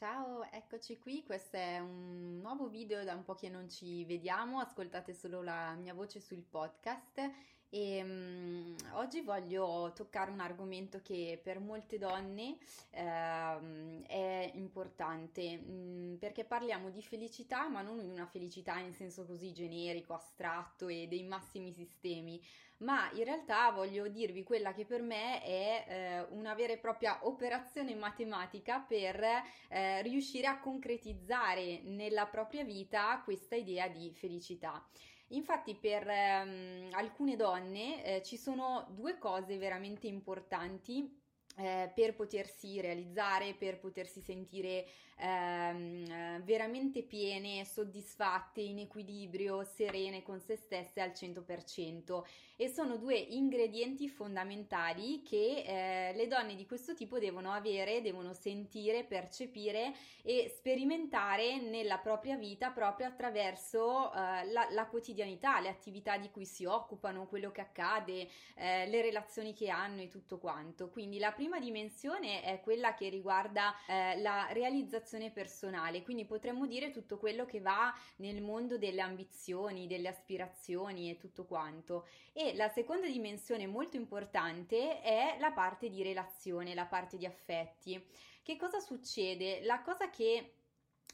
Ciao, eccoci qui, questo è un nuovo video da un po' che non ci vediamo, ascoltate solo la mia voce sul podcast e um, oggi voglio toccare un argomento che per molte donne uh, è importante um, perché parliamo di felicità, ma non di una felicità in senso così generico, astratto e dei massimi sistemi, ma in realtà voglio dirvi quella che per me è uh, una vera e propria operazione matematica per uh, riuscire a concretizzare nella propria vita questa idea di felicità. Infatti per ehm, alcune donne eh, ci sono due cose veramente importanti eh, per potersi realizzare, per potersi sentire ehm, veramente piene, soddisfatte, in equilibrio, serene con se stesse al 100% e sono due ingredienti fondamentali che eh, le donne di questo tipo devono avere, devono sentire, percepire e sperimentare nella propria vita proprio attraverso eh, la, la, quotidianità, le attività di cui si occupano, quello che accade, eh, le relazioni che hanno e tutto quanto. Quindi la prima dimensione è quella che riguarda eh, la realizzazione personale, quindi potremmo dire tutto quello che va nel mondo delle ambizioni, delle aspirazioni e tutto quanto. E la seconda dimensione molto importante è la parte di relazione, la parte di affetti. Che cosa succede? La cosa che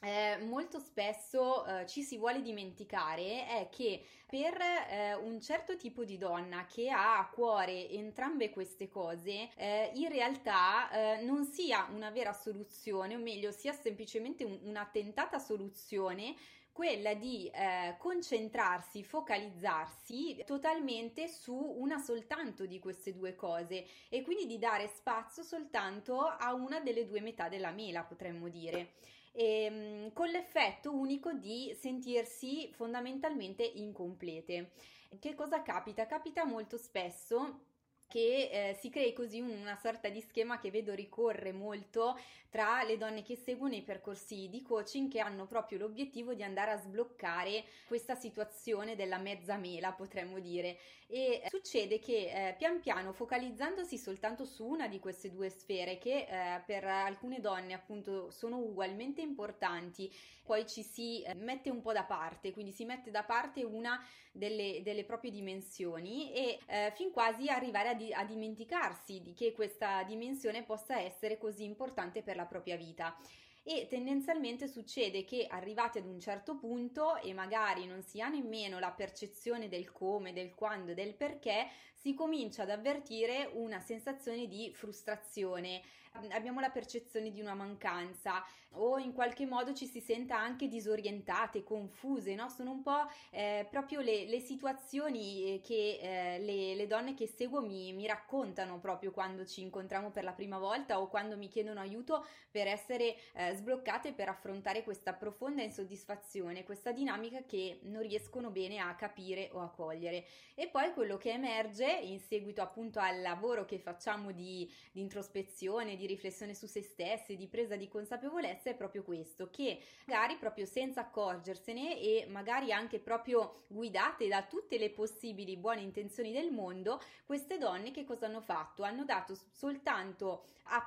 eh, molto spesso eh, ci si vuole dimenticare è che per eh, un certo tipo di donna che ha a cuore entrambe queste cose, eh, in realtà eh, non sia una vera soluzione, o meglio, sia semplicemente un, una tentata soluzione quella di eh, concentrarsi, focalizzarsi totalmente su una soltanto di queste due cose e quindi di dare spazio soltanto a una delle due metà della mela, potremmo dire ehm, con l'effetto unico di sentirsi fondamentalmente incomplete. Che cosa capita? Capita molto spesso che eh, si crei così una sorta di schema che vedo ricorre molto tra le donne che seguono i percorsi di coaching che hanno proprio l'obiettivo di andare a sbloccare questa situazione della mezza mela, potremmo dire. E succede che eh, pian piano focalizzandosi soltanto su una di queste due sfere che eh, per alcune donne appunto sono ugualmente importanti, poi ci si eh, mette un po' da parte, quindi si mette da parte una delle, delle proprie dimensioni e eh, fin quasi arrivare a di- a dimenticarsi di che questa dimensione possa essere così importante per la propria vita. E tendenzialmente succede che arrivati ad un certo punto e magari non si ha nemmeno la percezione del come, del quando e del perché, si comincia ad avvertire una sensazione di frustrazione, abbiamo la percezione di una mancanza o in qualche modo ci si senta anche disorientate, confuse, no? Sono un po' eh, proprio le, le, situazioni eh, che eh, le, le, donne che seguo mi, mi raccontano proprio quando ci incontriamo per la prima volta o quando mi chiedono aiuto per essere eh, sbloccate per affrontare questa profonda insoddisfazione, questa dinamica che non riescono bene a capire o a cogliere. E poi quello che emerge in seguito appunto al lavoro che facciamo di, di introspezione, di riflessione su se stesse, di presa di consapevolezza è proprio questo, che magari proprio senza accorgersene e magari anche proprio guidate da tutte le possibili buone intenzioni del mondo, queste donne che cosa hanno fatto? Hanno dato soltanto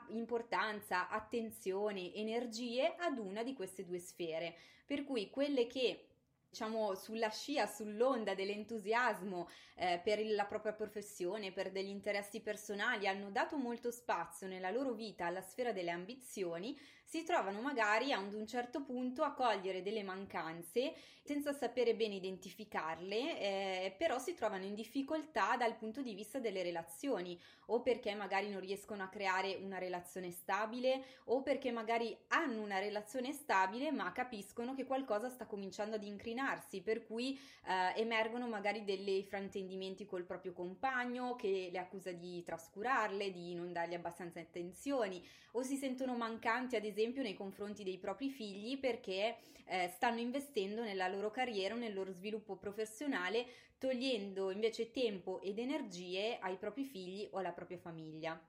importanza, attenzione, energie ad una di queste due sfere, per cui quelle che diciamo sulla scia, sull'onda dell'entusiasmo eh, per la propria professione, per degli interessi personali, hanno dato molto spazio nella loro vita alla sfera delle ambizioni, si trovano magari ad un certo punto a cogliere delle mancanze senza sapere bene identificarle, eh, però si trovano in difficoltà dal punto di vista delle relazioni o perché magari non riescono a creare una relazione stabile o perché magari hanno una relazione stabile ma capiscono che qualcosa sta cominciando ad incrinarsi, per cui eh, emergono magari dei fraintendimenti col proprio compagno che le accusa di trascurarle, di non dargli abbastanza attenzioni o si sentono mancanti ad esempio esempio nei confronti dei propri figli perché eh, stanno investendo nella loro carriera nel loro sviluppo professionale togliendo invece tempo ed energie ai propri figli o alla propria famiglia.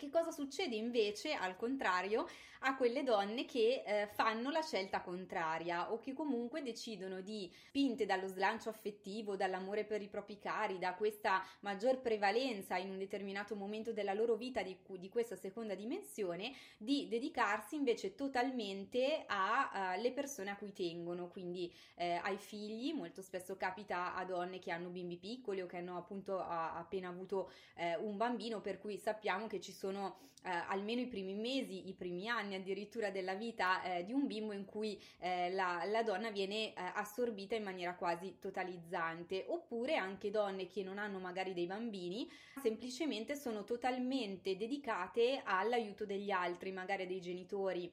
Che cosa succede invece, al contrario, a quelle donne che eh, fanno la scelta contraria o che comunque decidono di, spinte dallo slancio affettivo, dall'amore per i propri cari, da questa maggior prevalenza in un determinato momento della loro vita di, di questa seconda dimensione, di dedicarsi invece totalmente alle persone a cui tengono, quindi eh, ai figli, molto spesso capita a donne che hanno bimbi piccoli o che hanno appunto a, appena avuto eh, un bambino, per cui sappiamo che ci sono eh, almeno i primi mesi, i primi anni addirittura della vita eh, di un bimbo in cui eh, la, la, donna viene eh, assorbita in maniera quasi totalizzante, oppure anche donne che non hanno magari dei bambini, semplicemente sono totalmente dedicate all'aiuto degli altri, magari dei genitori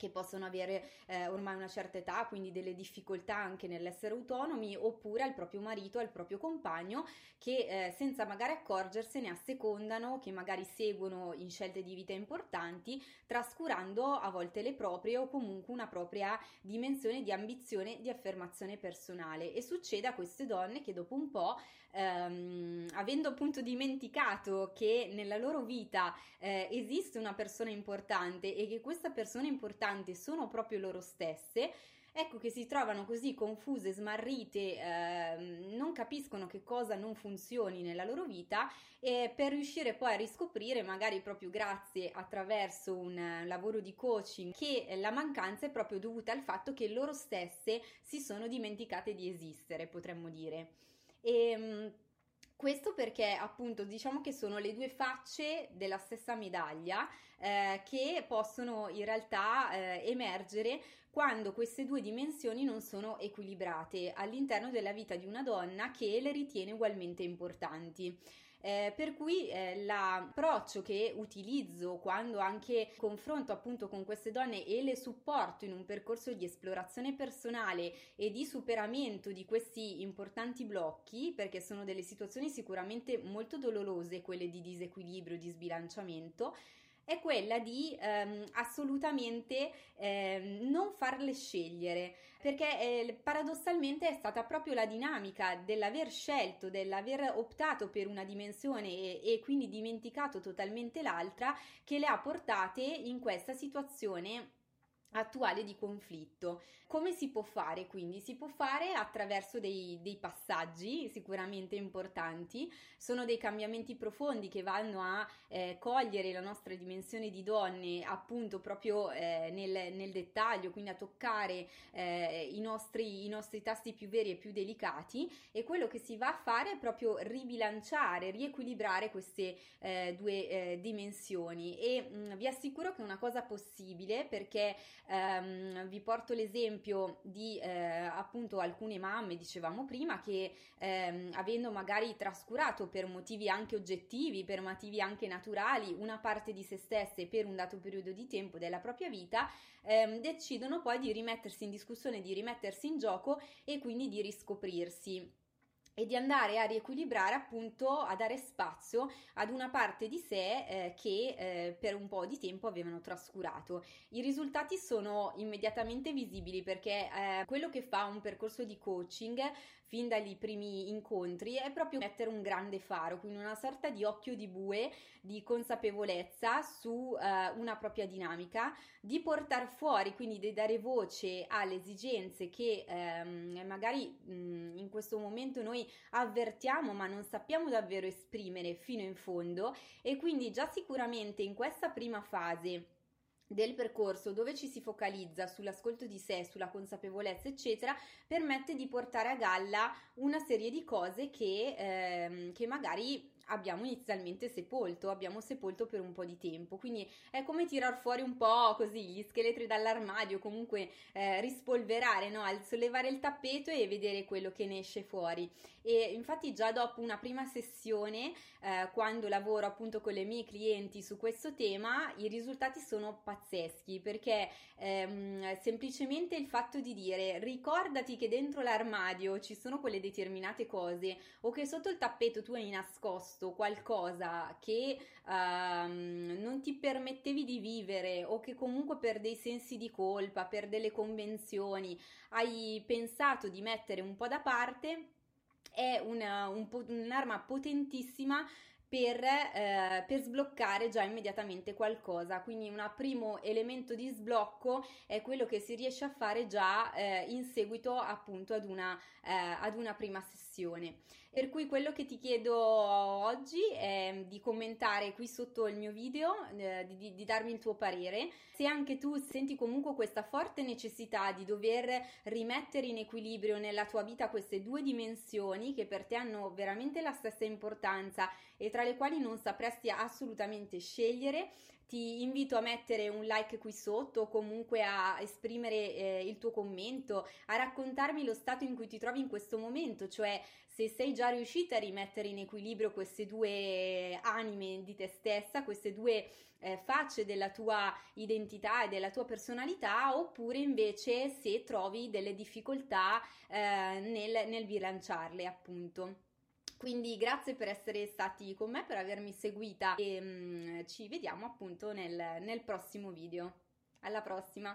che possono avere eh, ormai una certa età, quindi delle difficoltà anche nell'essere autonomi, oppure al proprio marito, al proprio compagno, che eh, senza magari accorgersene assecondano, che magari seguono in scelte di vita importanti, trascurando a volte le proprie o comunque una propria dimensione di ambizione, di affermazione personale. E succede a queste donne che dopo un po' ehm, avendo appunto dimenticato che nella loro vita eh, esiste una persona importante e che questa persona importante sono proprio loro stesse, ecco che si trovano così confuse, smarrite, eh, non capiscono che cosa non funzioni nella loro vita e per riuscire poi a riscoprire, magari proprio grazie attraverso un lavoro di coaching, che la mancanza è proprio dovuta al fatto che loro stesse si sono dimenticate di esistere, potremmo dire. E ehm, questo perché appunto diciamo che sono le due facce della stessa medaglia eh, che possono in realtà eh, emergere quando queste due dimensioni non sono equilibrate all'interno della vita di una donna che le ritiene ugualmente importanti. Eh, per cui eh, l'approccio che utilizzo quando anche confronto appunto con queste donne e le supporto in un percorso di esplorazione personale e di superamento di questi importanti blocchi, perché sono delle situazioni sicuramente molto dolorose, quelle di disequilibrio, di sbilanciamento, è quella di ehm, assolutamente ehm, non farle scegliere, perché eh, paradossalmente è stata proprio la dinamica dell'aver scelto, dell'aver optato per una dimensione e, e quindi dimenticato totalmente l'altra che le ha portate in questa situazione attuale di conflitto. Come si può fare quindi? Si può fare attraverso dei, dei, passaggi sicuramente importanti, sono dei cambiamenti profondi che vanno a eh, cogliere la nostra dimensione di donne appunto proprio eh, nel, nel, dettaglio, quindi a toccare eh, i, nostri, i nostri tasti più veri e più delicati e quello che si va a fare è proprio ribilanciare, riequilibrare queste eh, due eh, dimensioni e mh, mm, vi assicuro che è una cosa possibile perché ehm, vi porto l'esempio di eh, appunto alcune mamme, dicevamo prima, che ehm, avendo magari trascurato per motivi anche oggettivi, per motivi anche naturali, una parte di se stesse per un dato periodo di tempo della propria vita, ehm, decidono poi di rimettersi in discussione, di rimettersi in gioco e quindi di riscoprirsi e di andare a riequilibrare appunto a dare spazio ad una parte di sé eh, che eh, per un po' di tempo avevano trascurato. I risultati sono immediatamente visibili perché eh, quello che fa un percorso di coaching fin dai primi incontri è proprio mettere un grande faro, quindi una sorta di occhio di bue di consapevolezza su uh, una propria dinamica, di portare fuori, quindi di dare voce alle esigenze che um, magari um, in questo momento noi avvertiamo ma non sappiamo davvero esprimere fino in fondo. E quindi già sicuramente in questa prima fase del percorso dove ci si focalizza sull'ascolto di sé, sulla consapevolezza, eccetera, permette di portare a galla una serie di cose che, ehm, che magari abbiamo inizialmente sepolto, abbiamo sepolto per un po' di tempo. Quindi è come tirar fuori un po' così gli scheletri dall'armadio, comunque eh, rispolverare, no? Al sollevare il tappeto e vedere quello che ne esce fuori. E infatti già dopo una prima sessione, eh, quando lavoro appunto con le mie clienti su questo tema, i risultati sono pazzeschi perché ehm, semplicemente il fatto di dire ricordati che dentro l'armadio ci sono quelle determinate cose o che sotto il tappeto tu hai nascosto nascosto qualcosa che um, non ti permettevi di vivere o che comunque per dei sensi di colpa, per delle convenzioni hai pensato di mettere un po' da parte, è una, un un'arma potentissima per, eh, per, sbloccare già immediatamente qualcosa. Quindi un primo elemento di sblocco è quello che si riesce a fare già eh, in seguito appunto ad una, eh, ad una prima sessione. Per cui quello che ti chiedo oggi è di commentare qui sotto il mio video, eh, di, di, darmi il tuo parere. Se anche tu senti comunque questa forte necessità di dover rimettere in equilibrio nella tua vita queste due dimensioni che per te hanno veramente la stessa importanza e tra le quali non sapresti assolutamente scegliere, ti invito a mettere un like qui sotto o comunque a esprimere eh, il tuo commento, a raccontarmi lo stato in cui ti trovi in questo momento, cioè se sei già riuscita a rimettere in equilibrio queste due anime di te stessa, queste due eh, facce della tua identità e della tua personalità, oppure invece se trovi delle difficoltà eh, nel, nel bilanciarle, appunto. Quindi grazie per essere stati con me, per avermi seguita e um, ci vediamo appunto nel, nel prossimo video. Alla prossima!